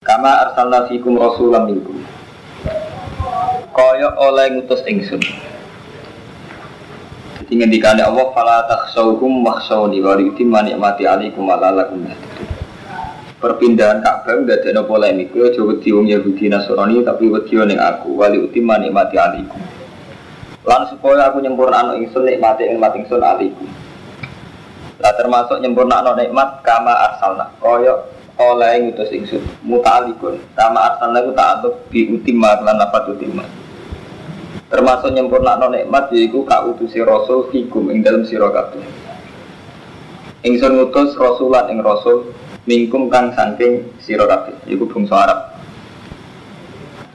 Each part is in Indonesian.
Kama arsalna fikum rasulam minkum. Kaya oleh ngutus ingsun. Jadi ngendikane Allah fala takhshawhum wakhshawni wa yutimma ni'mati alaikum wa tahtadun. Perpindahan Ka'bah udah ada polemik. Yo aja wedi wong Yahudi Nasrani tapi wedi ning aku wali utimma nikmati alaikum. Lan supaya aku nyempurnakno ingsun nikmati nikmat ingsun alaikum. Lah termasuk nyempurnakno nikmat kama arsalna. Kaya oleh ngutus ingsun muta'alikun. Kama arsalna ku ta'aluk bi utimma lan lafat utimma. Termasuk nyempurnakno nikmat yaiku ka utusi rasul fikum ing dalem sira kabeh. Ingsun ngutus rasulan ing rasul mingkum kang saking sira kabeh iku bangsa Arab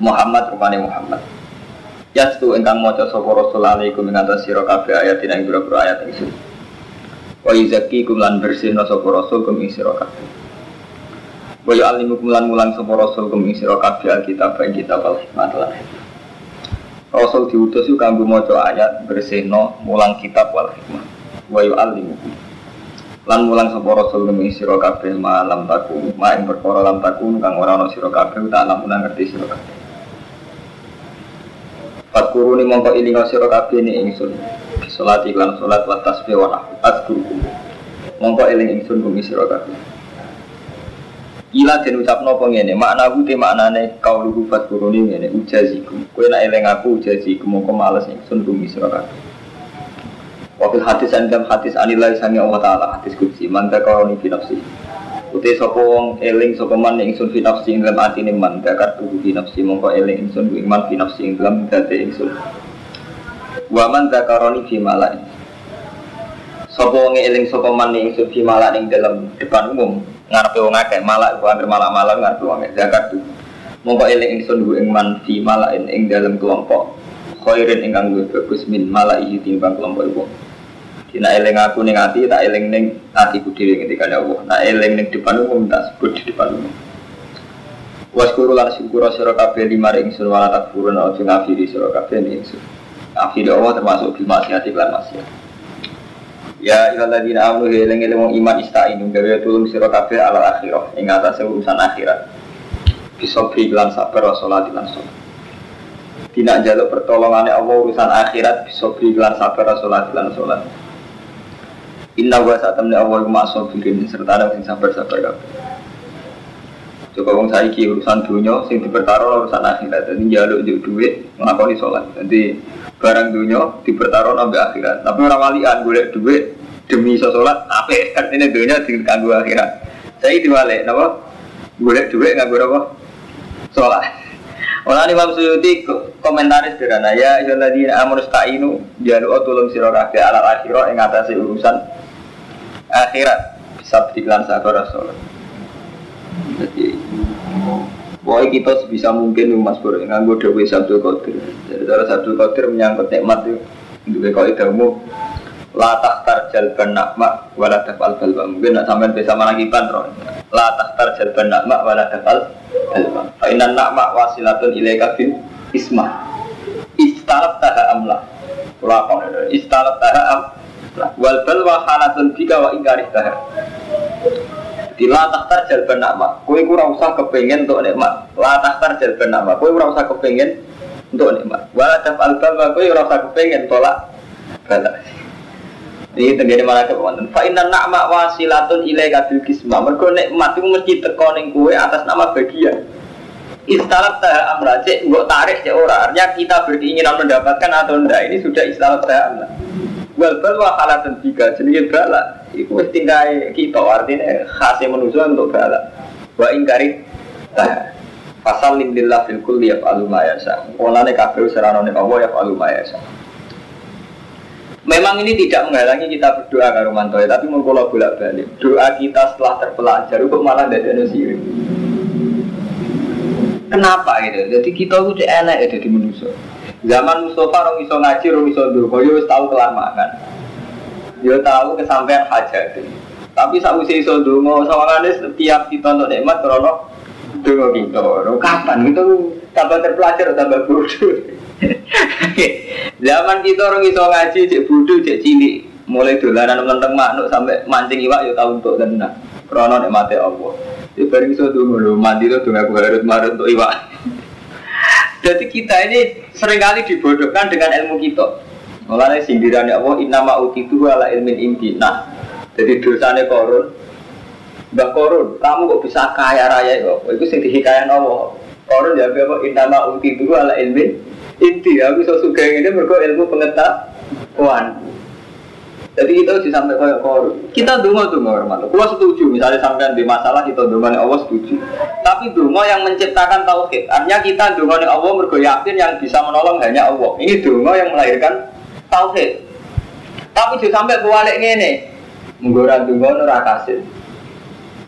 Muhammad rupane Muhammad Yastu ingkang maca sapa rasul alaikum ing atas sira ayat ing pira-pira ayat ingsun Wa yuzakkikum lan bersihna sapa rasul kum ing Wa yu'allimukum lan mulang sapa rasul kum ing sira kabeh alkitab ing kitab al hikmah lan Rasul diutus iku kanggo maca ayat bersihna mulang kitab wal hikmah. Wa yu'allimukum lan mulang sapa rasul demi sira kabeh malam taku ma ing perkara lam taku kang ora ana sira kabeh tak lam ngerti sira kabeh. Fakuruni mongko ilinga sira kabeh ni ingsun. Salat iklan salat wa tasbih wa azkurukum mongko eling ingsun bumi sira kabeh Ila den ucapno apa ngene? Makna ku te maknane kauluhu fakuruni ngene ujazikum kowe nek eling aku ujazikum mongko males ingsun bumi sira kabeh Wakil hadis dalam hadis anilai sangi Allah Ta'ala hadis kudsi Manta kauni fi nafsi. Uti sopo wong eling sopo man ingsun fi nafsi ing dalam hati ni man Dakar tubuh fi nafsi mongko eling ingsun ku iman fi ing dalam dati ingsun. Wa man dakaroni fi malai Sopo wong eling sopo man ingsun fi malai ing dalam depan umum Ngarepe wong akeh malak ku anggere malak-malak ngarepe wong akeh Dakar tubuh Mongko eling ingsun ing man fi malain ing dalam kelompok khairin ingkang luwih bagus min malaihi timbang kelompok ibu. Dina eling aku ning ati tak eling ning atiku dhewe ketika Allah. Nak eling ning depan umum tak sebut di depan umum. Waskuru lan syukur sira kabeh lima ingsun wala takfurun aja ngafiri sira kabeh ning ingsun. Akhir Allah termasuk bil maksiat lan maksiat. Ya ayyuhalladzina amanu eling-eling wong iman istainu gawe tulung sira kabeh ala akhirah ing atase urusan akhirat. Bisa lan sabar wa salat lan salat. tidak jaluk pertolongannya Allah urusan akhirat bisa berilan sabar sholat lan sholat Inna wa temen Allah masuk bikin serta ada yang sabar sabar kabeh Coba wong saiki urusan dunia sing dipertaruh urusan akhirat jadi jaluk juk duit nglakoni sholat jadi barang dunia dipertaruh sampai akhirat. Tapi orang walian golek duit demi sholat apa artinya dunia diganggu akhirat. Saya diwale napa? Golek duit nganggo apa sholat. Orang Imam Suyuti komentaris sederhana. Ya ayyuhalladzina amanu sta'inu jalu tulung sira kabeh ala akhirah ing atase urusan akhirat. Bisa diklan sabar rasul. Jadi Pokoknya kita sebisa mungkin Mas Bro nganggo dewe Sabtu Qadir. Jadi cara Sabtu Qadir menyangkut nikmat itu untuk kau itu umum la tahtar jalban nakma wala tafal balba mungkin nak sampean bisa manakiban roh la tahtar jalban nakma wala tafal balba fa inna nakma wasilatun ilaika bil isma. Istalab taha amla kula kok istalab taha amla wal balwa halatun bika wa ingkarih taha di la tahtar jalban nakma kowe ora usah kepengen untuk nikmat la tahtar jalban nakma kowe ora usah kepengen untuk nikmat wala tafal balba kowe ora usah kepengen tolak balak ini tenggene malah wonten. Fa inna na'ma wasilatun ilaika bil kisma. Mergo nikmat iku mesti teko ning kowe atas nama bagian. Istalat ta amra cek tarik cek ora. Artinya kita berkeinginan mendapatkan atau enggak ini sudah istalat ta amra. Wal bal wa halatun tiga jenenge bala. Iku wis kita artinya khasnya manusia untuk bala. Wa ingkari ta. Fasal lillah fil kulli yaf'alu ma yasha. Olane kabeh seranane Allah yaf'alu. Memang ini tidak menghalangi kita berdoa ke Romanto, tapi mengkola bolak balik. Doa kita setelah terpelajar kok malah tidak sirik. Kenapa gitu? Jadi kita itu enak ya jadi manusia. Zaman Mustafa orang iso ngaji, orang iso dulu, yo tahu kelamaan. Yo tahu kesampaian hajat. Tapi saat usia iso dulu, soalnya setiap untuk nikmat, kalau dulu kita, kapan itu tambah terpelajar tambah bodoh. Zaman kita orang iso ngaji cek bodoh cek cilik mulai dolanan menteng manuk sampai mancing iwak ya tahu untuk tenang. Krono mati Allah. Di bareng iso donga lho, mandi to donga aku harus marut untuk iwak. Jadi kita ini sering kali dibodohkan dengan ilmu kita. Mulanya sindiran ya Allah, innama utitu ala ilmin indi. Nah, jadi dosanya korun. Mbak korun, kamu kok bisa kaya raya ya? Itu sing dihikayan Allah. Korun ya apa? Innama utitu ala ilmin inti. Aku so suka ini mergo ilmu pengetahuan. Jadi kita harus sampai kayak korup. Kita dungo dungo hormat. Kalau setuju, misalnya sampai di masalah kita dungo nih Allah setuju. Tapi dungo yang menciptakan tauhid. Artinya kita dungo nih Allah mergo yang bisa menolong hanya Allah. Ini dungo yang melahirkan tauhid. Tapi juga sampai kewalik ini, menggoran dungo kasih.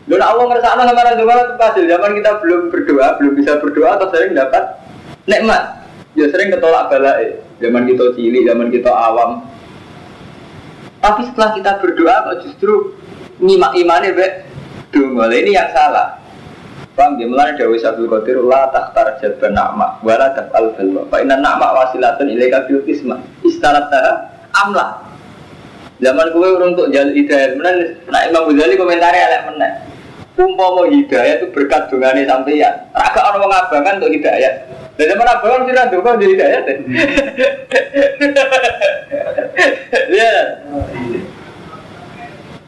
Dan Allah ngerasa sama orang dungo itu kasih. Zaman kita belum berdoa, belum bisa berdoa atau sering dapat nikmat. Ya sering ketolak balai. Zaman kita cilik, zaman kita awam, tapi setelah kita berdoa kok justru nyimak imannya be dungo. Ini yang salah. Paham ya? Mulanya Dawi Sabdul Qadir La takhtar jadban na'ma Wala taf'al balwa inna na'ma wasilatun ilaika fil kisma Istarat taha amla. Zaman gue untuk jalur hidayah. Menan, nah Imam Ghazali komentarnya elek menang Umpama hidayah itu berkat dungane sampeyan. Raga orang mengabangan untuk hidayah dan zaman abang sih nanti kok jadi hidayat ya.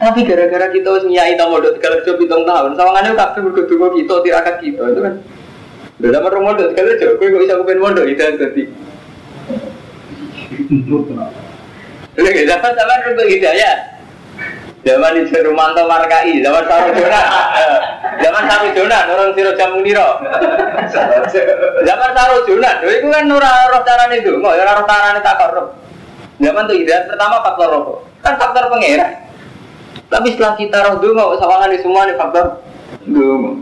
Tapi gara-gara kita harus nyai tamu dot kalau coba hitung tahun, sawangannya kabeh mergo donga kita tirakat kita itu kan. Udah zaman rumah dot kalau coba kowe kok bisa kepen mondok hidayat dadi. Lha zaman zaman untuk hidayat. Zaman di Rumanto Markai, zaman Saru Jonan. Zaman Saru Jonan, orang Siro Jamuniro. Zaman Saru Jonan, itu kan ora roh carane itu, nggak ora roh tak korup. Zaman tuh ide pertama faktor rokok, kan faktor pengira. Tapi setelah kita roh dulu, sawangan di semua nih faktor dulu.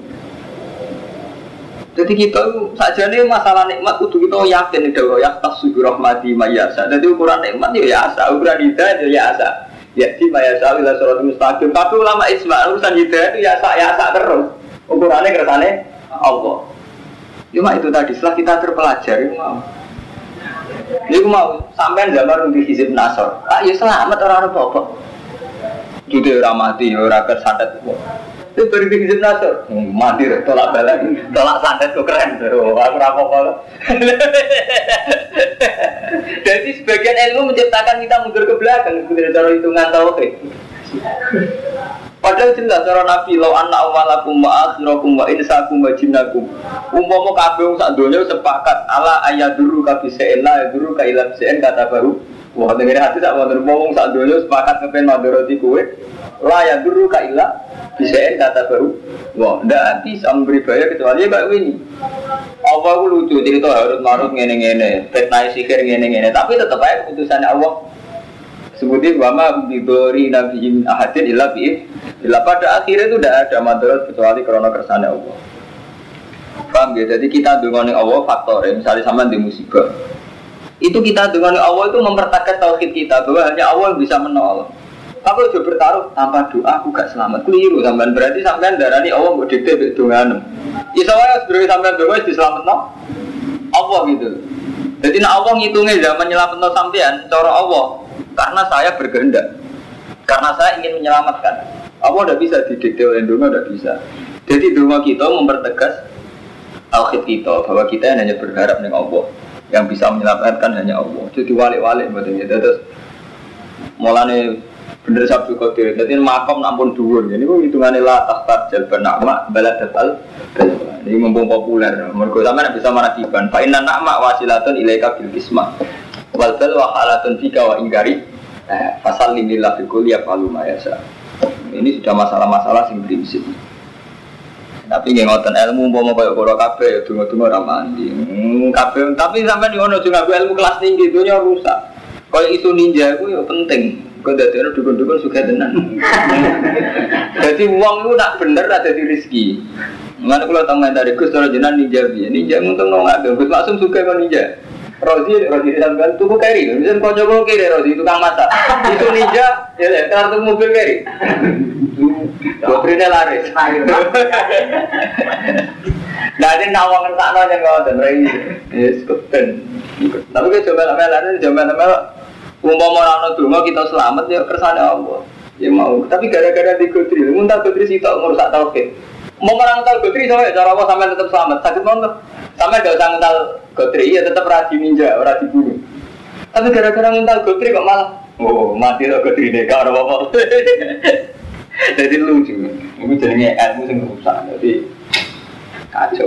Jadi kita saja nih masalah nikmat itu kita yakin bahwa ya tas rahmati mayasa. Jadi ukuran nikmat ya asa, ukuran hidayah ya asa. Ya di maya sawi lah surat mustaqim. Tapi ulama isma urusan hidayah itu ya sak ya sak terus. Ukurannya kersane Allah. Cuma itu tadi setelah kita terpelajar itu mau. Ini mau sampai zaman untuk hizib nasor. Ah ya selamat orang-orang apa-apa. Jadi orang mati, orang kesantet. Itu beri bikin nasor. Hmm, mati tolak balik, tolak santet tuh keren. Aku apa Jadi sebagian ilmu menciptakan kita mundur ke belakang sebenarnya cara hitungan tauhid. Padahal jelas cara Nabi lo anak awalakum wa akhirakum wa insakum wa jinnakum. Umpama kabeh sak donya sepakat ala ayaduru ka bisain la ayaduru ka ila bisain kata baru. Wah dengerin hati tak wonten wong sak donya sepakat kepen madharati kowe. La ayaduru ka ila bisa kata baru, wah, ndak bisa memberi bayar kecuali kayak ini. Allah aku lucu cerita harus marut ngene ngene, fitnah sihir ngene ngene, tapi tetap aja keputusan Allah. Sebutin wama diberi nabi ahadin ilah bi Bila pada akhirnya itu tidak ada madarat kecuali karena kersane Allah. Paham ya? Jadi kita dengan Allah faktor ya, misalnya sama di musibah. Itu kita dengan Allah itu mempertakat tauhid kita bahwa hanya Allah yang bisa menolong. Aku udah bertaruh tanpa doa aku gak selamat. Keliru sampean berarti sampean darani Allah mau dikte mbek dongane. Iso wae sebenarnya sampean doa wis diselametno Allah gitu. Jadi nak Allah ngitungnya zaman nyelametno sampean cara Allah karena saya berkehendak. Karena saya ingin menyelamatkan. Allah udah bisa didikte oleh doa udah bisa. Jadi doa kita mempertegas tauhid kita bahwa kita hanya berharap dengan Allah yang bisa menyelamatkan hanya Allah. Jadi walik-walik betul ya. Terus mulane bener sabtu kotir jadi makom nampun dhuwur. Ini kok hitungannya lah tahta jalban nama balad datal ini mumpung populer. Mergo sampean bisa manakiban fa inna nama wasilatun ilaika bil kisma wal bal wa halatun fika wa ingkari eh, fasal lillah fi kulli yafalu ma yasa ini sudah masalah-masalah sing prinsip. Tapi nggak ngotot ilmu mau mau kayak koro kafe ya tunggu tunggu ramandi hmm, kafe tapi sampai di ono juga ilmu kelas tinggi itu rusak kalau itu ninja itu ya penting Kau dari orang dukun-dukun suka tenan. Jadi uang lu nak bener ada di rezeki. Mana kalau tahu nggak dari Gus kalau jenah ninja bi, ninja untung nong ada. Gus langsung suka kan ninja. Rozi, Rozi sampean tuku keri, bisa kau coba kiri Rozi tukang masak. Itu ninja, ya ya, kartu mobil keri. Dokternya laris. Nah, ini nawang ngertakno yang kau dan rai. Yes, kuten. Tapi kita coba lama laris, coba lama Umpama ora ana donga kita selamat ya kersane Allah. Ya mau, tapi gara-gara di Godri, muntah Godri sih tak ngerusak tauhid. Mau orang Godri sama cara apa sampai tetap selamat, sakit mau Sampai gak usah ngental Godri, ya tetap rajin ninja, rajin bunuh. Tapi gara-gara ngental Godri kok malah, oh mati lo Godri deh, gak apa-apa. Jadi lucu, ini jadinya ilmu yang rusak, jadi kacau.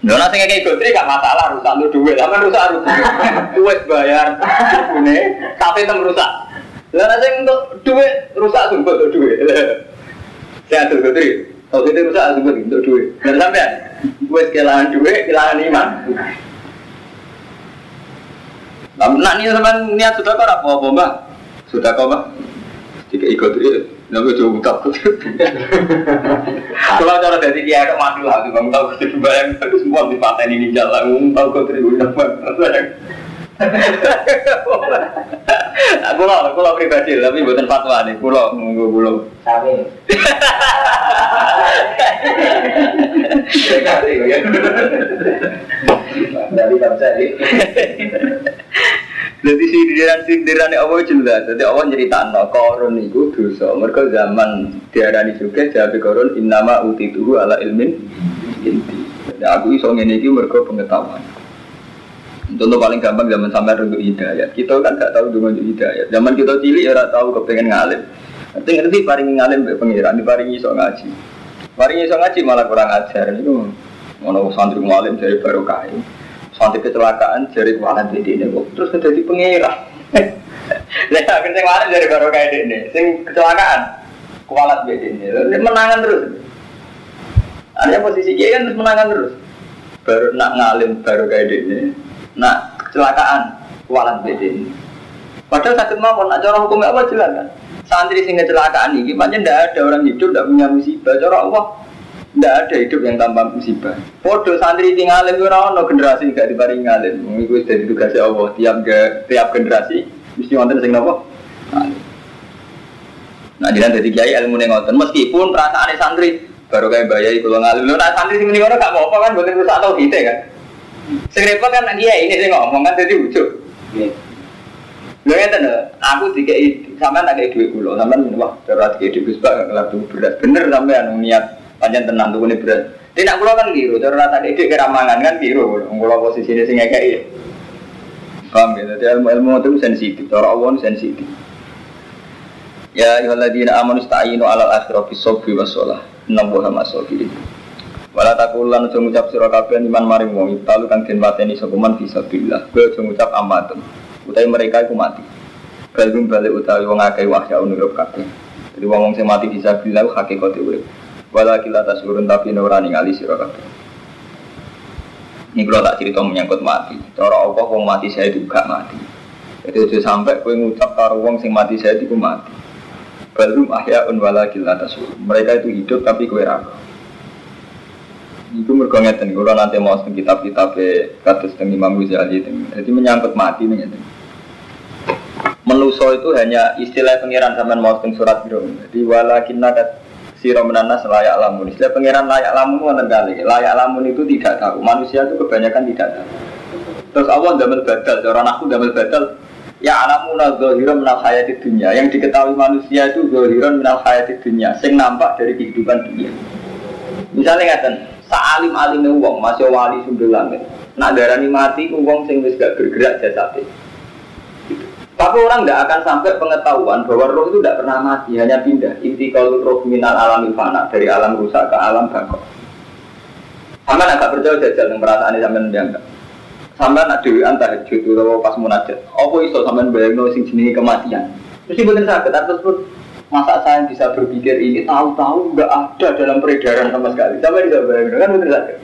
Nah, nanti kayak Godri gak masalah rusak lu duit, sama rusak lu duit bayar, ini tapi tem rusak. Lah nanti untuk duit rusak sumpah untuk duit. Saya tuh Godri, kalau kita rusak sumpah untuk duit. Dan sampai gue kehilangan duit, kehilangan iman. Nah, ini teman niat sudah kok apa apa mbak? Sudah kok mbak? Jika ikut nabi coba buka Kalau cara dari dia ada mati lah, bang tahu itu bayang itu semua di paten ini jalan, tahu kau terima Aku lo, aku lo pribadi, tapi bukan fatwa nih, pulau, nunggu pulau. Sami. Dari bangsa ini. Jadi sindiran sindiran Allah jelas. Jadi Allah no korun itu dosa. Mereka zaman diarani juga jadi korun innama utituhu ala ilmin inti. Jadi aku iso ngene iki mereka pengetahuan. Contoh paling gampang zaman sampai untuk hidayat. Kita kan gak tahu dengan hidayat. Zaman kita cilik ya tahu kepengen ngalim. Nanti ngerti paling ngalim be pengiran, di paling iso ngaji. Paling iso ngaji malah kurang ajar. Itu mau santri ngalim dari baru Santri kecelakaan dari kualan di ini terus menjadi pengiran. Nah, akhirnya ngalim dari baru kain ini. Sing kecelakaan kualat di ini. Menangan terus. Artinya posisi dia kan terus menangan terus. Baru nak ngalim baru kayak ini Nah, kecelakaan kualan beda Padahal sakit mau nak cara hukumnya apa jelas kan? Santri sing kecelakaan ini, makanya tidak ada orang hidup tidak punya musibah. Cara Allah tidak ada hidup yang tanpa musibah. Podo santri tinggal itu orang no generasi gak diparingi ngalim. Mengikuti dari tugasnya Allah tiap tiap generasi mesti wonten sing nopo. Nah, jadi dari kiai ilmu nengoten meskipun perasaan santri baru kayak bayai kalau ngalim. Nah, santri sing ini orang gak mau apa kan, boleh rusak atau kita kan. Sing repot kan dia ini sing ngomong kan jadi ujug. Lho ngeten aku dikei sampean tak kei dhuwit kula, sampean wah cara dikei dhuwit Gus Bak ngelap beras. Bener sampean niat panjang tenang tuh beras. Tidak kula kan biru, cara tak kei keramangan kan biru. Kula posisine sing ngekei. Paham ya? Jadi ilmu-ilmu itu sensitif, cara Allah sensitif. Ya ayyuhalladzina amanu ista'inu 'alal akhirati sabri was shalah. Innallaha ma'as-sabirin. Wala takulan aja ngucap sira kabeh iman maring wong italu kang den mateni sapa man fisabilillah. Kowe aja ngucap amatun. Utawi mereka iku mati. Balung balik utawi wong akeh wahya kabeh. Jadi wong wong mati fisabilillah hakikate urip. Wala kila tasurun tapi ora ningali sira kabeh. Ini kalau tak cerita menyangkut mati. Cara apa wong mati saya juga mati. Jadi aja sampai kowe ngucap karo wong sing mati saya itu mati. Balum ahya un wala kila tasurun. Mereka itu hidup tapi kowe ra itu mereka ngeten, kalau nanti mau tentang kitab-kitab kados tentang Imam Ghazali jadi menyangkut mati ngeten. Menuso itu hanya istilah pengiran sama mau tentang surat biru. Jadi walakin nadat siro menanas layak lamun. Istilah pengiran layak lamun wonten kali. Layak lamun itu tidak tahu. Manusia itu kebanyakan tidak tahu. Terus Allah damel badal, orang aku damel badal. Ya alamuna zohiran minal hayati dunia Yang diketahui manusia itu zohiran minal hayati dunia Sing nampak dari kehidupan dunia Misalnya ngeten, Sa'alim alim wong masih wali sumber langit. Nak darani mati wong sing wis gak bergerak jasate. Tapi orang tidak akan sampai pengetahuan bahwa roh itu tidak pernah mati, hanya pindah. Inti kalau roh minal alam fana dari alam rusak ke alam bangkok. Sama agak percaya jajal yang perasaan ini sampai mendiangkan. Sampai nak dewi antara itu atau pas munajat. Apa iso sampai bayang sing jenis kematian. Terus ibu sakit, terus Masa saya bisa berpikir ini tahu-tahu nggak ada dalam peredaran sama sekali. Sampai bisa bayangkan kan betul saja.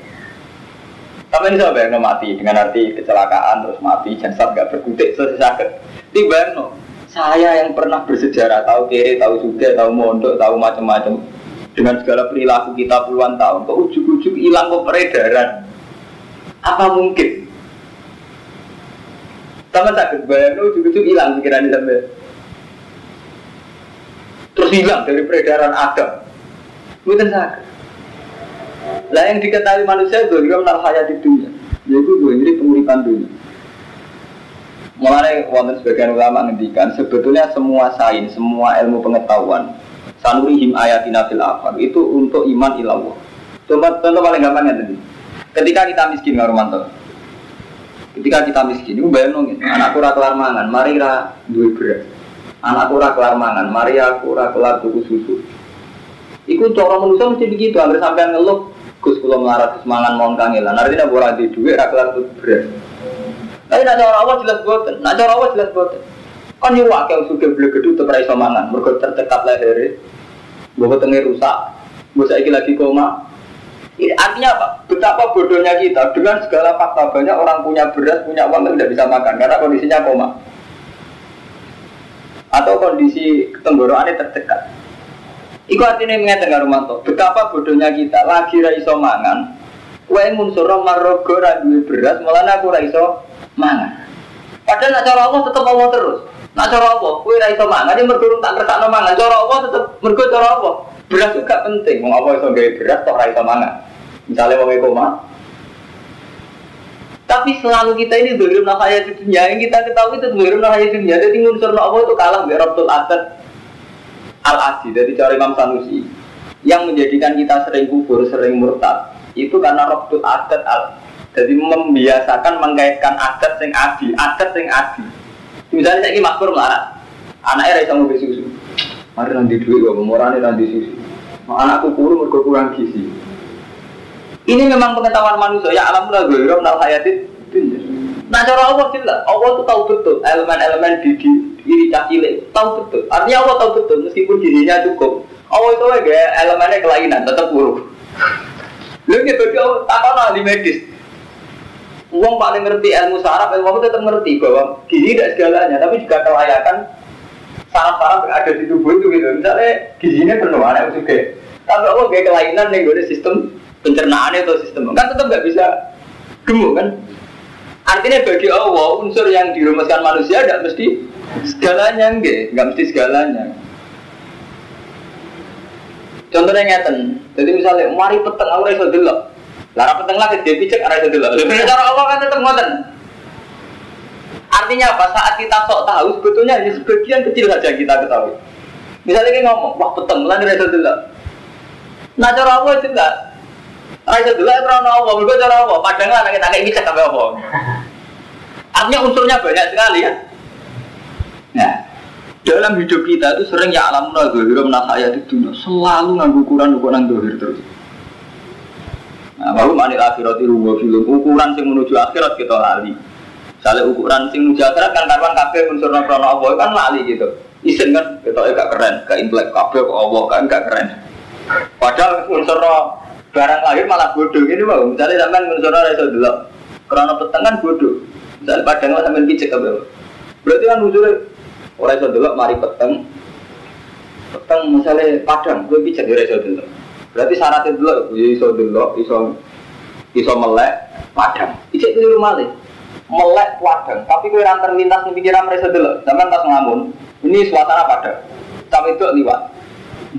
Sampai bisa bayangkan mati dengan arti kecelakaan terus mati jasad nggak berkutik selesai sakit. Tiba no, saya yang pernah bersejarah tahu kiri, tahu juga, tahu mondok, tahu macam-macam dengan segala perilaku kita puluhan tahun, kok ujuk-ujuk hilang ke peredaran? Apa mungkin? Sama sakit bayang, ujuk-ujuk hilang pikiran sampai terus hilang dari peredaran Adam. Bukan sakit. Lah yang diketahui manusia itu juga menal hayat di dunia. Yaitu gue ini penguripan dunia. Mulai wonten sebagian ulama ngendikan sebetulnya semua sains, semua ilmu pengetahuan sanurihim ayatina fil afaq itu untuk iman ilallah. Coba contoh paling gampangnya tadi. Ketika kita miskin Romanto. Ketika kita miskin, itu bayang nongin, anakku ora kelar mangan, mari ra duwe beras. Anakku ora kelar mangan, mari aku ora kelar tuku susu. Iku cara manusia mesti begitu, hampir sampai ngeluh, Gus kula melarat semangan mau kangelan. Artinya ora di duwe ra kelar tuku beras. Tapi nak cara Allah jelas boten, nak cara Allah jelas boten. Kan yo wakil sudah beli gedung tetep ra iso mergo tertekap lehere. Mbok tengah rusak. Mbok saiki lagi koma. Artinya apa? Betapa bodohnya kita dengan segala fakta banyak orang punya beras, punya uang tapi tidak bisa makan karena kondisinya koma. Atau kondisi tenggorokannya tertekan. Iku artinya mengatakan karo Manto, betapa bodohnya kita lagi ra iso mangan. Kowe munsur marogo ra beras, malah aku ra iso mangan. Padahal nak cara Allah tetap Allah terus. Nak cara Allah, kowe ra iso mangan, ini mergo tak kersakno mangan. Cara Allah tetap mergo cara Allah. Beras juga penting, mau apa iso gawe beras toh ra iso mangan. Misalnya mau koma, tapi selalu kita ini dolim nafaya di dunia yang kita ketahui itu dolim nafaya di dunia. Jadi unsur Allah itu kalah dari Rabtul Adat al Adi dari cara Imam Sanusi yang menjadikan kita sering kubur, sering murtad itu karena Rabtul Adat al jadi membiasakan mengkaitkan adat sing adi, adat sing adi. Misalnya saya ini makmur melarat, anaknya rasa mau susu. Mari nanti duit gak memurani nanti susu. Anakku kurung mergo kurang gizi. Ini memang pengetahuan manusia. Ya alam lah gue nal hayati Nah cara Allah jelas, Allah tuh tahu betul elemen-elemen di, di iri cilik tahu betul. Artinya Allah tahu betul meskipun dirinya cukup. Allah itu ya elemennya kelainan tetap buruk. Lu gitu dia tak di medis. Uang paling ngerti ilmu saraf, ilmu aku tetap ngerti bahwa gizi tidak segalanya, tapi juga kelayakan saraf-saraf yang ada di tubuh itu gitu. Misalnya gizinya penuh, anak juga. Tapi Allah kayak kelainan nih, gue sistem pencernaan atau sistem kan tetap nggak bisa gemuk kan. Artinya bagi Allah unsur yang dirumuskan manusia tidak mesti segalanya enggak, nggak mesti segalanya. Contohnya ngeten, jadi misalnya mari peteng aku iso. Lara penting lagi dia pijak arah itu dulu. Lebih cara Allah kan tetap ngoten. Artinya apa? Saat kita sok tahu sebetulnya hanya sebagian kecil saja kita ketahui. Misalnya kita ngomong, wah peteng lan arah itu dulu. Nah cara Allah juga. Arah itu dulu itu Allah. Berikut cara Allah. Padahal anak kita kayak pijak sampai apa? Artinya unsurnya banyak sekali ya. Nah, dalam hidup kita itu sering ya alam nazuhirum nasaya di dunia selalu nganggu ukuran ukuran dohir terus. Nah, baru manil akhirat itu film ukuran sing menuju akhirat kita lali. Misalnya ukuran sing menuju akhirat kan karuan kafe unsur krono Allah kan lali gitu. Isen kan kita gak keren, gak intelek kafe kok Allah kan gak keren. Padahal unsur barang lahir malah bodoh ini mau. Misalnya sampean unsur iso dulu. Krono peteng kan bodoh. Misalnya padang sampean pijak kabeh. Berarti kan unsurnya orang iso mari peteng. Peteng misalnya padang, gue pijak ora iso dulu. Berarti syaratnya dulu, ya iso dulu, iso iso melek, padang. Ijek keliru malih. Melek padang, tapi kue rantar lintas nih pikiran mereka dulu. Zaman pas ngamun, ini suasana padang. Tapi itu liwat,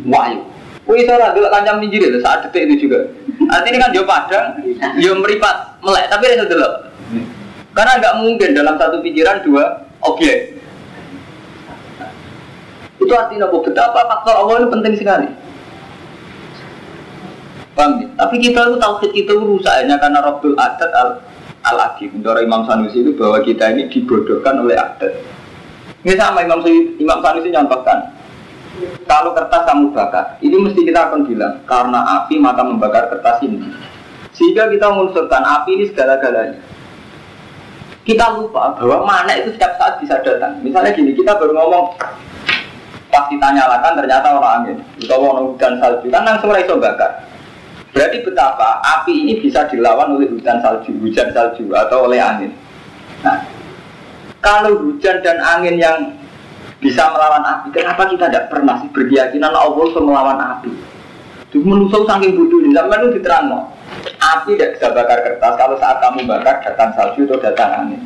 wahyu. Kue iso lah dulu kancam pinggir itu saat detik itu juga. Artinya kan dia padang, dia meripat, melek, tapi rasa dulu. Karena nggak mungkin dalam satu pikiran dua objek. Itu artinya betapa faktor Allah ini penting sekali. Paham ya? Tapi kita itu tauhid kita itu rusaknya karena Rabbul Adat al al adi Menurut Imam Sanusi itu bahwa kita ini dibodohkan oleh adat. Ini sama Imam Imam Sanusi nyontohkan. Kalau kertas kamu bakar, ini mesti kita akan bilang karena api maka membakar kertas ini. Sehingga kita mengunsurkan api ini segala-galanya. Kita lupa bahwa mana itu setiap saat bisa datang. Misalnya gini, kita baru ngomong pas kita nyalakan ternyata orang angin, atau orang hujan salju kan langsung iso bakar. Berarti betapa api ini bisa dilawan oleh hujan salju, hujan salju atau oleh angin. Nah, kalau hujan dan angin yang bisa melawan api, kenapa kita tidak pernah sih berkeyakinan Allah bisa melawan api? Itu menusuk saking bodoh ini, zaman itu diterang. Api tidak bisa bakar kertas, kalau saat kamu bakar datang salju atau datang angin.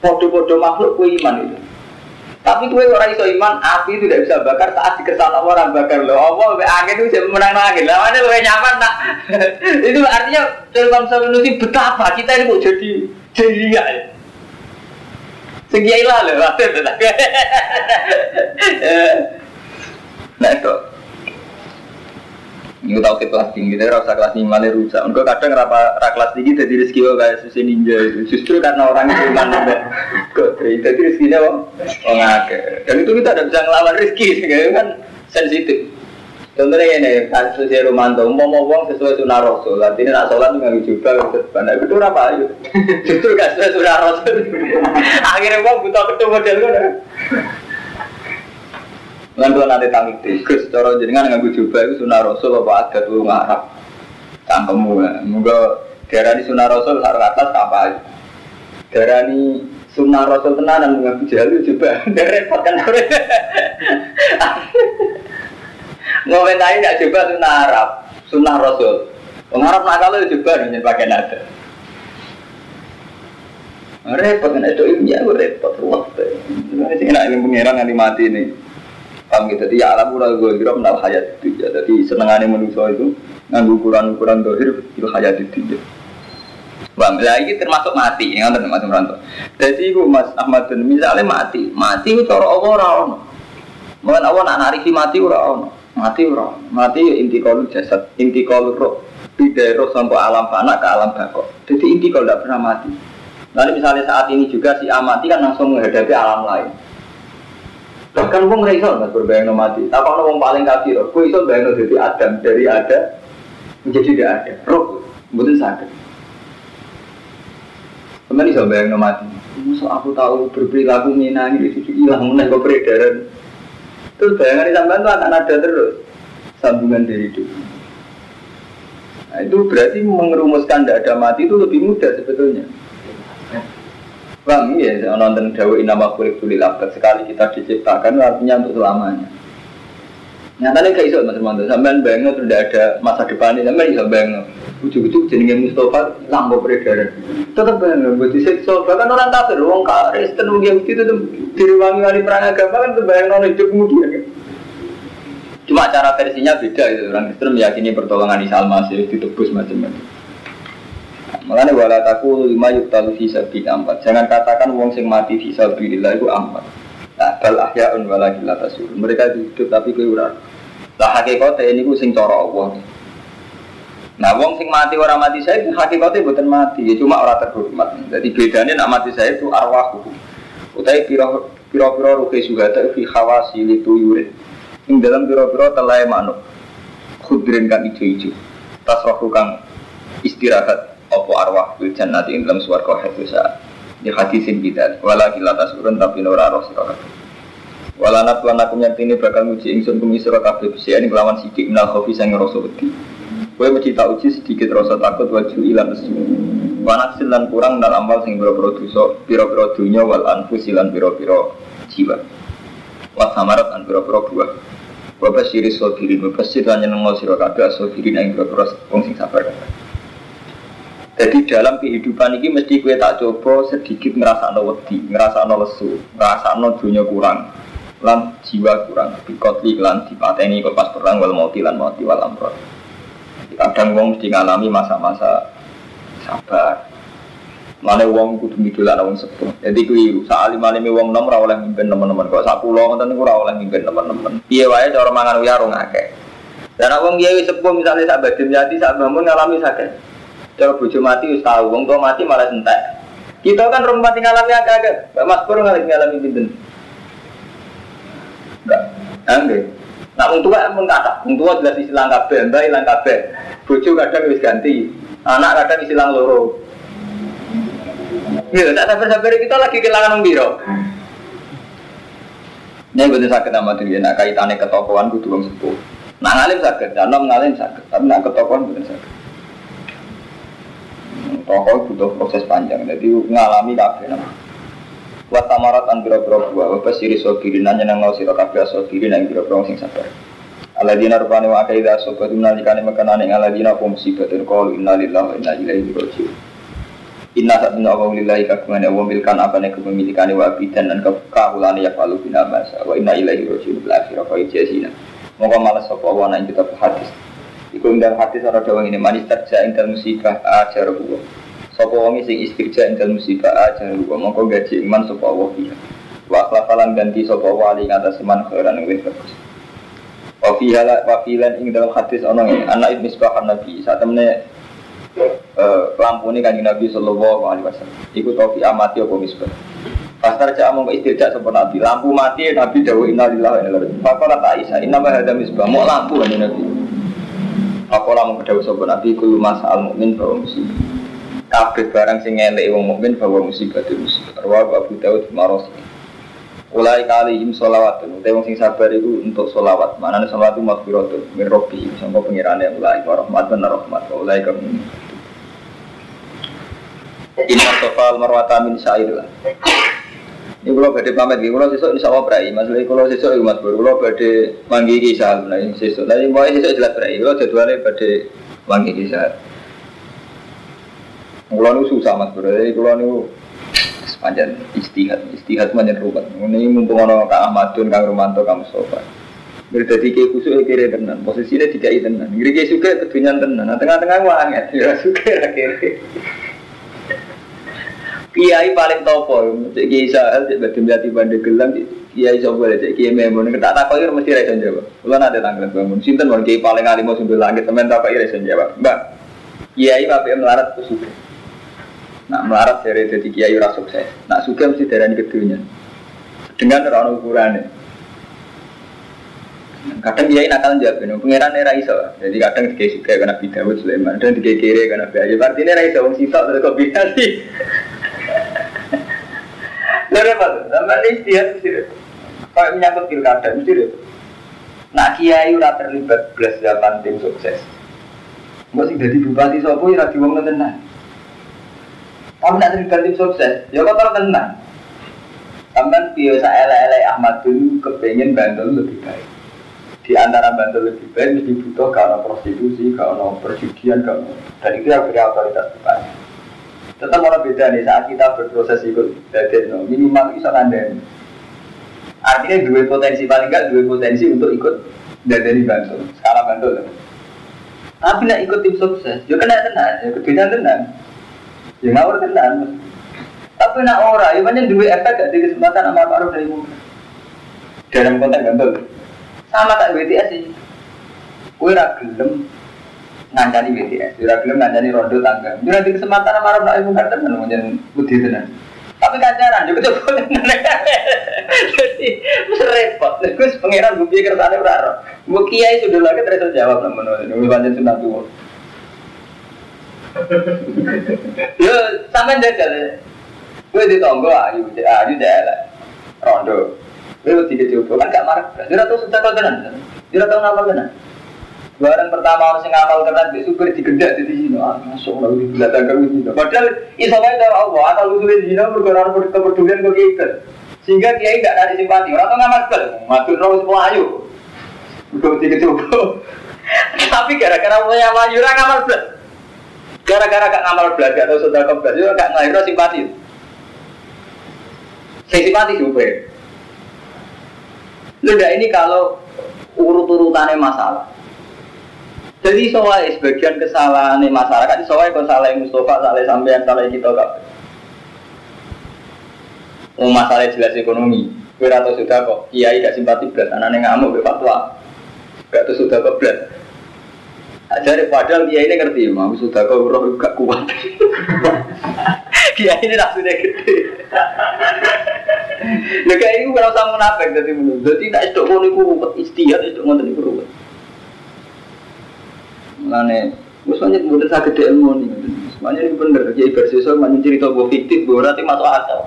Bodoh-bodoh makhluk ku iman itu. Tapi kue orang iso iman, api itu tidak bisa bakar saat dikesan orang bakar loh. Allah angin itu bisa menang angin. Lah mana kue nyaman nak? itu artinya dalam manusia betapa kita ini mau jadi jadi ya. Lah lho, Nah itu ini tahu ke kelas tinggi, tapi rasa kelas tinggi malah rusak. Enggak kadang rapa kelas tinggi jadi rezeki lo kayak susi ninja itu. Justru karena orang itu iman kok jadi rezekinya wong ngake. Dan itu kita tidak bisa ngelawan rezeki, kan sensitif. Contohnya ini, kasus si Romanto, mau mau uang sesuai sunnah Rasul, artinya nak sholat nggak juga, karena itu apa itu? Justru gak sesuai sunnah Rasul. Akhirnya uang butuh ketemu model kan? Lan tuh nanti tanggung tikus, cara jenengan nggak coba itu sunnah rasul apa ada tuh ngarap. Cangkemmu ya, moga darah di sunnah rasul taruh atas apa aja. Darah ini sunnah rasul tenanan nggak jalu coba, repot kan Ngomentari nggak coba sunnah Arab, sunnah rasul. Pengarap nakal coba nih pakai nada. Repot kan itu ilmiah, repot ruwet. Ini enak ini pengiran nanti mati nih. Paham gitu, jadi ya alam gue kira menal hayat ya. Jadi senengannya manusia itu nganggu ukuran-ukuran dohir itu hayat itu ya. Bang, lah ini termasuk mati, yang ngerti Mas Meranto. Jadi itu Mas Ahmad dan misalnya mati, mati itu cara Allah rawon. Mungkin Allah nak nariki mati rawon, mati rawon, mati ya inti kalu jasad, inti kalu roh, tidak roh sampai alam fana ke alam bakok. Jadi inti kalau tidak pernah mati. Nanti misalnya saat ini juga si amati kan langsung menghadapi alam lain. Bahkan wong ra iso mas berbayang mati. Tak ono wong paling kafir, kowe iso bayang jadi Adam dari ada menjadi tidak ada. Roh, mboten sadar. Teman iso bayang mati. Masa aku tahu berperilaku minangi itu hilang mulai kok peredaran. Terus bayangan sampean tuh akan ada terus sambungan dari itu. Nah, itu berarti mengerumuskan tidak ada mati itu lebih mudah sebetulnya. Iya, saya nonton Dawa Inama Kulik Tulil Abad Sekali kita diciptakan artinya untuk selamanya. Nyatanya gak iso Mas Romanto, sampean banget tidak ada masa depan ini, sampean iso banget Ujuk-ujuk jenenge Mustafa lampu peredaran. Tetap banget, buat disiksa, bahkan orang kafir, orang Kristen, orang Yahudi itu diruangi-wangi perang agama kan itu bayang non hidup kemudian kan. Cuma cara versinya beda itu, orang Kristen meyakini pertolongan Isa Al-Masih ditebus macam-macam Makanya wala taku lima yuk talu visa bin ampat. Jangan katakan wong sing mati visa bilillah itu ampat. Nah, bal ahyaun wala gila tasur. Mereka hidup tapi kue ura. Lah ini ku sing cara Allah. Nah, wong sing mati orang mati saya itu hakikatnya bukan mati, ya cuma orang terhormat. Jadi bedanya nak mati saya itu arwah. Utai piro piro piro ruke juga tak fi khawasi litu yurid. Ing dalam piro piro telai manuk. Khudrin kan ijo-ijo. Tasrohu kang istirahat opo arwah fil jannati ing dalam swarga haitsu saat. Di hadisin kita wala kita tasurun tapi ora roh sira kabeh wala natuan aku nyatine bakal nguji ingsun kumi sira kabeh ini kelawan sidik minal khofi sang rasa wedi. Kowe mesti tak uji sedikit rasa takut waju ilan nesu wanak silan kurang dalam amal sing biro-biro dosa biro-biro dunya wal anfus ilan biro-biro jiwa. Wa samarat an biro-biro buah. Bapak siris sofirin, bapak sir hanya nengol siro kabeh sofirin yang biro-biro wong sing sabar. kabeh jadi dalam kehidupan ini mesti gue tak coba sedikit ngerasa no wedi, ngerasa no lesu, ngerasa no dunia kurang, lan jiwa kurang, bikotli lan dipateni kok pas perang wal mauti lan mauti wal amrod. Kadang wong mesti ngalami masa-masa sabar. Mana wong kudu ngidolan wong sepuh. Jadi kuwi sak alim-alime wong nom ora oleh mimpin teman-teman kok sak pulau ngoten niku ora oleh mimpin teman-teman. Piye wae cara mangan uyarung akeh. Dan wong kiai sepuh misalnya sak badim yati sak bangun ngalami sakit. Kalau bojo mati wis tahu, wong tua mati malah entek. Kita kan rumah mati ngalami agak-agak. Mas Pur ngalami ngalami pinten. Enggak. Enggak. Nah, wong tua emang kata, wong tua jelas isilang kabeh, mbak ilang kabeh. Bojo kadang wis ganti, anak kadang isilang loro. Iya, tak sabar-sabar kita lagi kehilangan wong biro. Ini betul sakit nama diri, nak kaitannya ketokohan kudu wong sepuh. Nah ngalim sakit, jangan ngalim sakit, tapi nak ketokohan betul sakit. Rokok butuh proses panjang, jadi ngalami kabeh nama. Wa tamarat an biro-biro buah, wa basiri sogirin, nanya nang ngau siro kabeh sogirin, nang biro-biro sing sabar. Aladina rupani wa akaidah sobat nalikani makanane aladina pun musibatin qalu inna lillahi wa inna ilaihi raji'un. Inna saat inna Allah lillahi kagungan apa nih kepemilikan wa dan kekahulan ya falu bina masa wa inna ilaihi raji'un bil akhirah fa ijazina. Moga malas sapa wa nang kita hadis. Iku dalam hadis orang Jawa ini manis terja ing musibah ajar buah Sapa wong sing istirja ing dalem musibah aja wa mongko gaji iman sapa Allah fiha. Wa ganti sapa wali ngatas iman khairan luwih bagus. Wa fi hala ing dalam hadis ana anak ibn misbah nabi saat temene eh, lampu ini kanjeng Nabi sallallahu alaihi wasallam. Iku topi amati apa misbah. Pasar cak mau istirja sapa nabi lampu mati nabi wa inna ilaihi raji'un. Faqala ta Aisyah inna ma hadza misbah mau lampu kanjeng Nabi. Lah mau dawuh sapa nabi kulo masal mukmin bahwa musibah. Kabeh barang sing ngelek wong mukmin bahwa musibah itu musibah. Rawa Abu Dawud marosi. Ulai kali im solawatun, utai wong sing sabar itu untuk solawat. Mana nih solawat itu makfiratun, min robi, pengirannya ulai warahmat dan rahmat, ulai kamu. Inna sofal marwata min syair lah. Ini kalau badai pamit, kalau sesuk insya Allah berai. Masalah kalau sesuk itu mas bro, kalau badai manggi kisah, nah sesuk. Ini mau sesuk jelas berai. Kalau jadwalnya badai manggi kisah. Kalau itu susah mas bro, jadi kalau itu panjang istihad, istihad panjang ruwet. Ini mumpung ono Kak Ahmadun, Kang Romanto, Kang Mustafa. Berdadi ke kusuk kiri tenan, posisinya tiga i tenan. Ngiri ke suka ketunyan tenan, nah tengah-tengah wanget, ya suka kiri. Kiai paling topo, cek kiai sahel, cek badim jati bandel gelang, kiai coba cek kiai memon, kita tak kau mesti rasa jawab. Kalau nanti tanggal bangun, sinten mau kiai paling alim mau sambil langit, temen tak kau rasa jawab. Mbak, kiai papi melarat tuh suka. Nak melarat dari jadi kiai ora sukses. Nak suka mesti darani kedunya. Dengan orang ukurannya. Kadang kiai nakal jawab, no. pangeran era iso. Jadi kadang kiai suka karena Dawud Sulaiman, dan kiai kiri karena Bayu. Artinya era iso wong sitok terus kok Lalu apa tuh? Sama ini istihad mesti Kalau menyangkut pilkada deh. Nak kiai ora terlibat belas zaman tim sukses. Mbok sing dadi bupati sapa ora diwong tenan. Kamu nak terlibat tim sukses, ya kok terus tenang. Sampai biasa elek-elek Ahmad dulu kepengen Bantul lebih baik. Di antara Bantul lebih baik mesti butuh karena prostitusi, karena perjudian, karena dan itu yang beri otoritas bupati. Tetap orang beda nih saat kita berproses ikut dari no, minimal bisa nandeng. Artinya dua potensi paling enggak dua potensi untuk ikut dari Bantul, skala Bantul. Tapi nak ikut tim sukses, juga kena tenang, ya keduanya tenang. Ya ngawur tenan. Tapi nak ora, ya banyak dua efek gak di kesempatan sama Pak dari muka. Dalam konteks gantol. Sama tak BTS sih. Kue ra gelem ngancani BTS, ora gelem ngancani rondo tangga. Yo nanti kesempatan sama Arab dari muka tenan menjen budi tenan. Tapi kancaran juga coba tenan. Jadi wis repot. Terus pangeran pikir kersane ora ora. Kiai sudah lagi terus jawab namun ini banyak sunat tuh. Yo, sampean jajal. Gue di tonggo ayu, ayu daerah. Rondo. Gue tiga coba kan gak marah. Dia tahu sudah kau tenan. Dia tahu ngamal tenan. Barang pertama orang sing ngamal tenan di super digedak di sini. Ah, masuk lah di belakang kamu sini. Padahal iso wae dari Allah asal usulnya di sini berkoran kepedulian ke kita. Sehingga kiai tidak ada simpati. Orang tuh ngamal bel. Matur roh semua ayu. Gue tiga coba. Tapi gara-gara punya maju orang ngamal bel. Gara-gara gak ngamal belajar atau sudah kebas, itu gak ngelahir simpati. Saya simpati juga. Lu ini kalau urut-urutannya masalah. Jadi soal sebagian kesalahan masyarakat, soal kalau salah Mustafa, salah sampean, salah kita kak. Oh, masalah jelas ekonomi. Kira atau sudah kok, kiai gak simpati belas, anaknya ngamuk, be fatwa. Gak tuh sudah kok belas. Jadi padahal kiai ini ngerti, mau sudah kok roh gak kuat. kiai ini sudah gede. Nah kayak ini kalau sama munafik jadi menurut. Jadi tidak itu mau niku ruwet istihad itu mau niku ruwet. Mulane, misalnya mudah sakit di ilmu nih. Semuanya ini bener. Kiai bersiswa mana cerita bahwa fiktif, bahwa nanti masuk akal.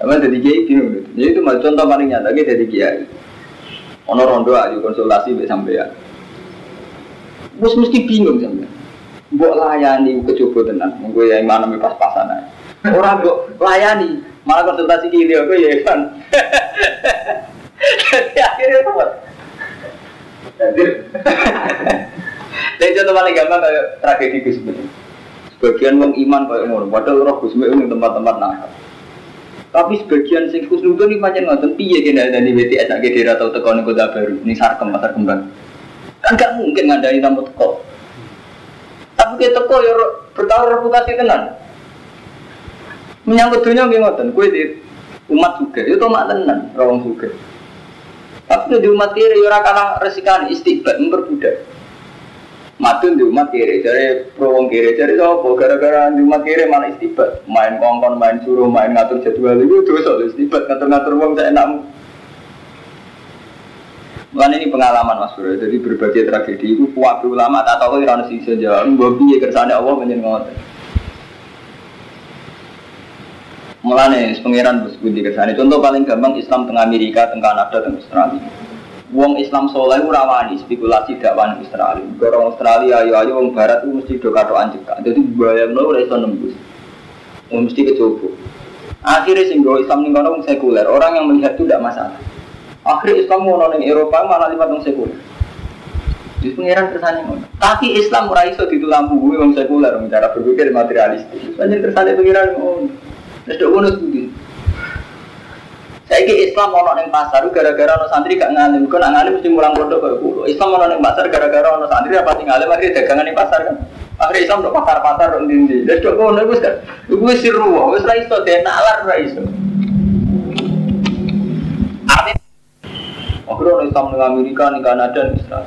Apa jadi kiai bingung. Jadi itu contoh paling nyata jadi kiai. Ono rondo aja konsultasi sampai ya. Bos mesti bingung sampai. Mbok layani kecoba tenan. Monggo ya mana me pas-pasan ae. Ora mbok layani, malah konsultasi kiri aku ya kan. Jadi akhirnya apa? Jadi contoh paling gampang kayak tragedi Gus Sebagian wong iman kayak ngono, padahal roh Gus Mek tempat-tempat nakal. Tapi sebagian sing khusnudon iki pancen ngoten piye kene dari BTS nek dhewe tau teko ning kota baru, ning Sarkem pasar kembang. Kan gak mungkin ngandani tamu teko. Tapi kita teko ya bertaruh reputasi tenan. Menyangkut dunia nggih ngoten, kowe di umat juga, itu mak tenan, rawang juga. Tapi di umat kiri ya ora kalah resikan istiqbat memperbudak. Matun di umat kiri, jadi pro wong kiri, jadi apa? Gara-gara di umat kiri mana istibat, main kongkon, main suruh, main ngatur jadwal itu dosa istibat ngatur-ngatur wong saya enakmu. Mulane ini pengalaman Mas Bro. Jadi berbagai tragedi itu kuat ulama tak tahu ora ono sing jawab. Mbok piye kersane Allah menyen ngoten. Mulane pangeran bos budi kersane. Contoh paling gampang Islam tengah Amerika, tengah Kanada, tengah Australia. Wong Islam soleh ora wani spekulasi dakwah Australia. Orang Australia ayo ayo wong barat itu mesti do katokan cekak. Dadi bayangno ora iso nembus. Wong mesti kecoba. Akhirnya sing Islam ning kono sekuler. Orang yang melihat itu tidak masalah. Akhirnya Islam mau nonton Eropa malah lima tahun sekuler. Di pengiran kersane ngono. Tapi Islam ora iso kuwi wong sekuler cara berpikir materialistis. Banyak kersane pengiran ngono. Dok ngono kuwi. Saiki Islam ono ning pasar gara-gara ono santri gak ngalim. Kok nak ngalim mesti mulang pondok kaya kulo. Islam ono ning pasar gara-gara ono santri apa tinggal ngalim akhirnya dagangan ning pasar kan. Akhirnya Islam do pasar-pasar kok ndi-ndi. Wis dok ngono wis kan. Iku wis siru, wis ra iso denalar ra iso. Akhirnya orang Islam di Amerika, di Kanada, Israel.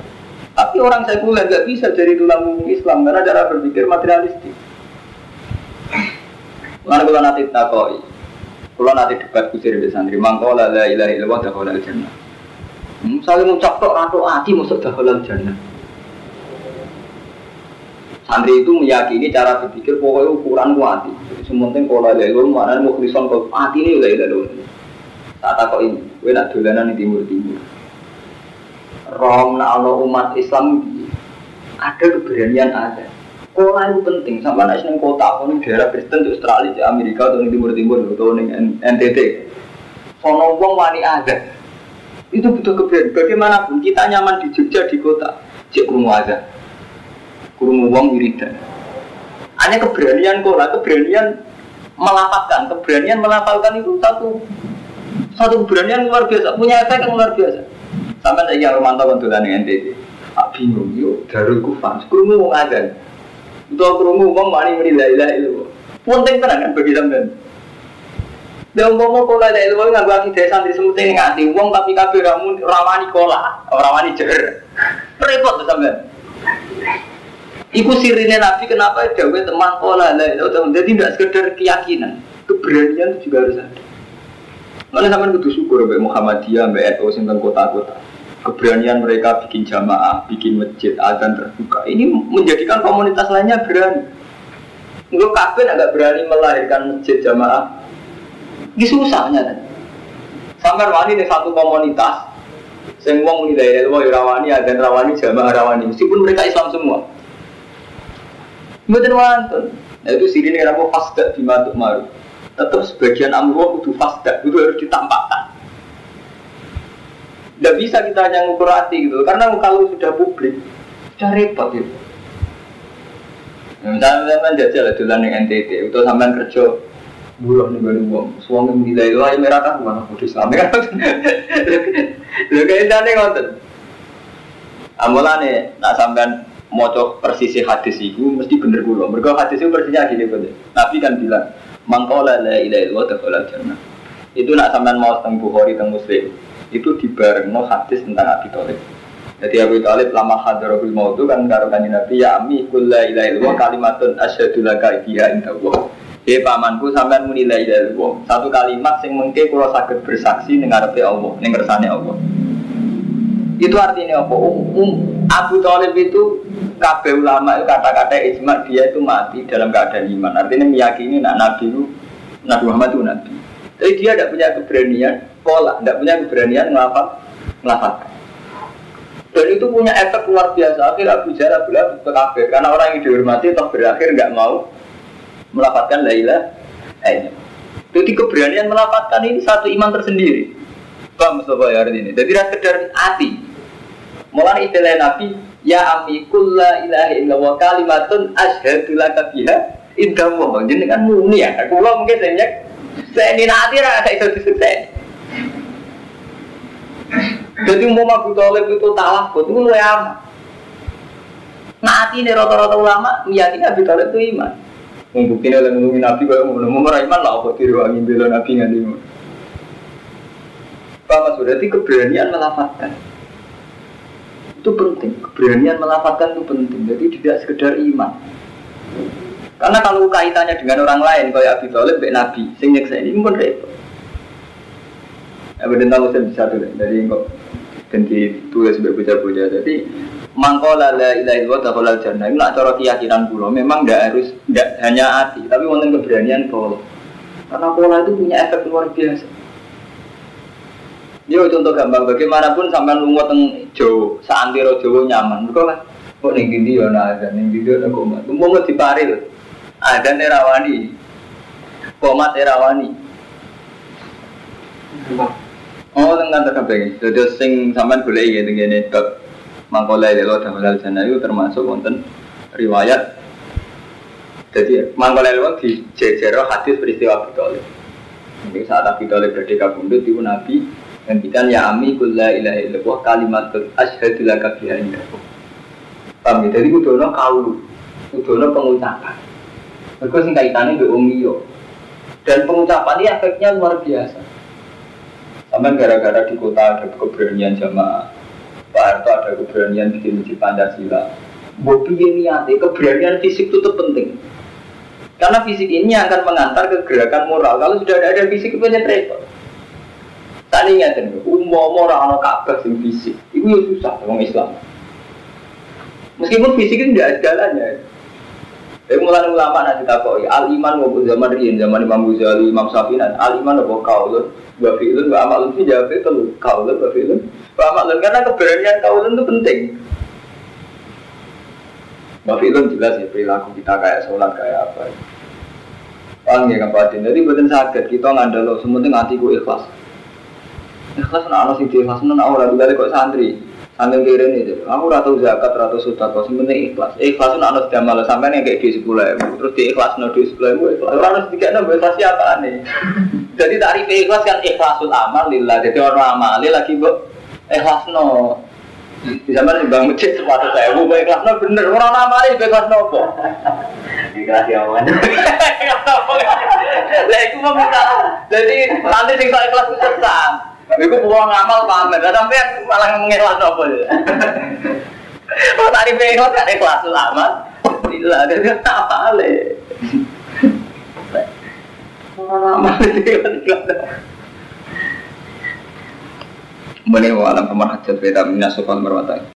Tapi orang sekuler gak bisa jadi tulang Islam karena cara berpikir materialistik. Mana kalau nanti takoi, kalau nanti debat kusir di santri, mangkau la la ilaha illallah dahul al jannah. Misalnya ngucap tok ratu hati masuk dahul al jannah. Santri itu meyakini cara berpikir pokoknya ukuran kuati. Jadi sementing kalau la ilaha illallah mana mau kelison kau hati ini la ilaha illallah. Tak ini, gue nak dolanan di timur timur rom nak umat Islam ada keberanian ada. Kota itu penting, sampai nasi neng kota, pun daerah Kristen di Australia, di Amerika, atau di Timur Timur, atau di NTT. Sono wong wani ada. Itu butuh keberanian. Bagaimanapun kita nyaman di Jogja di kota, cek kurung ada, kurung wong wiridan. Hanya keberanian kota, keberanian melapatkan, keberanian melapalkan itu satu satu keberanian luar biasa, punya efek yang luar biasa. Sampai saya yang Romanto kontulan dengan NTT. Aku bingung, yuk darul kufan. Sekurungmu mau ngajar. Itu aku rungu mau mani menilai ilah itu. Penting kan kan bagi sampean. Dan umpama kola la ilmu nggak gua kita santri semut ini nganti uang tapi kabeh ramu rawani kola, rawani jer. Repot tuh sampean. Iku sirine Nabi kenapa dawe teman kola la itu jadi tidak sekedar keyakinan, keberanian juga harus ada. Mana sampean kudu syukur mbek Muhammadiyah, mbek NU sing kota-kota keberanian mereka bikin jamaah, bikin masjid, azan terbuka. Ini menjadikan komunitas lainnya berani. Enggak kafir agak berani melahirkan masjid jamaah. Ini susahnya kan. Sampai wani di satu komunitas, sing wong muni daerah wong rawani, azan rawani, jamaah rawani, meskipun mereka Islam semua. Mboten wonten. Nah itu sirine kenapa fasda di matuk maru. Tetap sebagian amruh itu fasda, itu harus ditampakkan tidak bisa kita hanya ngukur hati gitu, karena kalau sudah publik, sudah repot gitu. Misalnya sampai jajal dolan NTT, itu sampai kerja buruh nih baru uang, suami menilai lah yang merah kan mana kudus Islam kan? Lo kayak ini ngotot. nih, nak sampai moco persisi hadis itu mesti bener kulo. Mereka hadis itu persisnya gini bener. Nabi kan bilang, mangkola la ilaha illallah jannah. Itu nak sampai mau tentang Bukhari tentang Muslim itu dibarengno hadis tentang Abi Thalib. Jadi Abi Thalib lama hadarul maut itu kan karo kanjeng Nabi ya ami kulla ilaha illallah kalimatun asyhadu laka biha indallah. Eh pamanku sampean muni la ilaha illallah. Satu kalimat sing mengke kula saged bersaksi ning ngarepe Allah, ning kersane Allah. Itu artinya apa? Um, um, Abu Thalib itu kabeh ulama itu kata-kata ijma dia itu mati dalam keadaan iman. Artinya meyakini nak Nabi itu Nabi Muhammad itu Nabi. Tapi dia tidak punya keberanian pola, tidak punya keberanian melafat, melafat. Dan itu punya efek luar biasa. Akhir Abu Jahal bilang kafir karena orang yang dihormati atau berakhir nggak mau melafatkan Laila. Eh, jadi keberanian melafatkan ini satu iman tersendiri. Paham Mustafa ya ini. Jadi tidak sekedar hati. Mulai istilah Nabi, ya ami kulla ilaha illallah kalimatun ashadu laka biha indah kan muni ya. Aku mungkin saya saya ini nanti ada itu disukses. Jadi mau Abu Talib itu talak, itu lu amat. Nah, ini rata-rata ulama meyakini Abi Thalib itu iman. Membuktikan oleh ngomongin Nabi kalau mau mau iman lah apa diruangi bela Nabi nganti Pak Mas berarti keberanian melafatkan itu penting. Keberanian melafatkan itu penting. Jadi tidak sekedar iman. Karena kalau kaitannya dengan orang lain, kayak Abi Thalib, Nabi, sing nyeksa ini pun repot. Benar tahu saya bisa tuh, dari kok dan ditulis sebagai bocah-bocah. Jadi mangkola la ilaha illallah dakhalal jannah. Ini cara keyakinan. Memang tidak harus tidak hanya hati, tapi wonten keberanian pola. Karena pola itu punya efek luar biasa. Yo contoh gampang bagaimanapun sampai lunga teng Jawa, saantero nyaman. Mergo kan kok ning ndi yo ana azan, ning ndi yo ana komat. Umpama diparil. Azan rawani. Komat rawani. Oh, tengah tengah begini. Jadi sing sampean boleh ya dengan ini bab mangkola lelo dalam jana itu termasuk wonten riwayat. Jadi mangkola lelo di jejero hadis peristiwa Abi Ini saat Abi Thalib berada kabundut itu Nabi Hentikan ya ami kulla ilaha illallah kalimatul asyhadu laka biha. Paham ya? Jadi kudono kaulu, kudono pengucapan. Mereka sing kaitannya be umiyo. Dan pengucapan ini efeknya luar biasa. Sampai gara-gara di kota ada keberanian jamaah. Pak Harto ada keberanian bikin masjid Pancasila. Bobi ini niatnya keberanian fisik itu penting. Karena fisik ini akan mengantar ke gerakan moral. Kalau sudah ada, ada fisik itu repot. Tadi ngeten, umum orang orang Ka'bah sing fisik, itu ya susah orang Islam. Meskipun fisik itu tidak segalanya. Tapi mulai ulama nanti takoi, al iman maupun zaman rian, zaman Imam Ghazali, Imam Syafi'i, al iman apa kaulun, wa fi'lun, wa amalun sih jawab itu lu kaulun, wa fi'lun, karena keberanian kaulun itu penting. Wa fi'lun jelas ya perilaku kita kayak sholat kayak apa. Paham ya kapatin, jadi buatan sakit kita ngandalo, sementing hatiku ikhlas. Ikhlas nak ana sing ikhlas nak ora dibalik kok santri. Santri kira ini, aku ratu zakat, ratu sudah kau sebenarnya ikhlas. Ikhlas nak ana sudah malah sampai nih kayak di sekolah terus di ikhlas no di sekolah ikhlas. Orang harus tiga enam ikhlas siapa nih? Jadi tarif ikhlas kan ikhlasul amal lillah. Jadi orang amali lagi bu ikhlas no. Di zaman bang masjid sepatu saya, bu ikhlas no bener. Orang amali ikhlas no kok. Ikhlas ya wan. Lah itu mau Jadi nanti sing ikhlas itu sesat. Iku pulang ngamal pamer, sampai malah mengikhlas apa ya? Oh tadi pengikhlas kan ikhlas lama, tidak ada apa le. Lama Mene wa alam kamar hajat beda minasukal marwatai.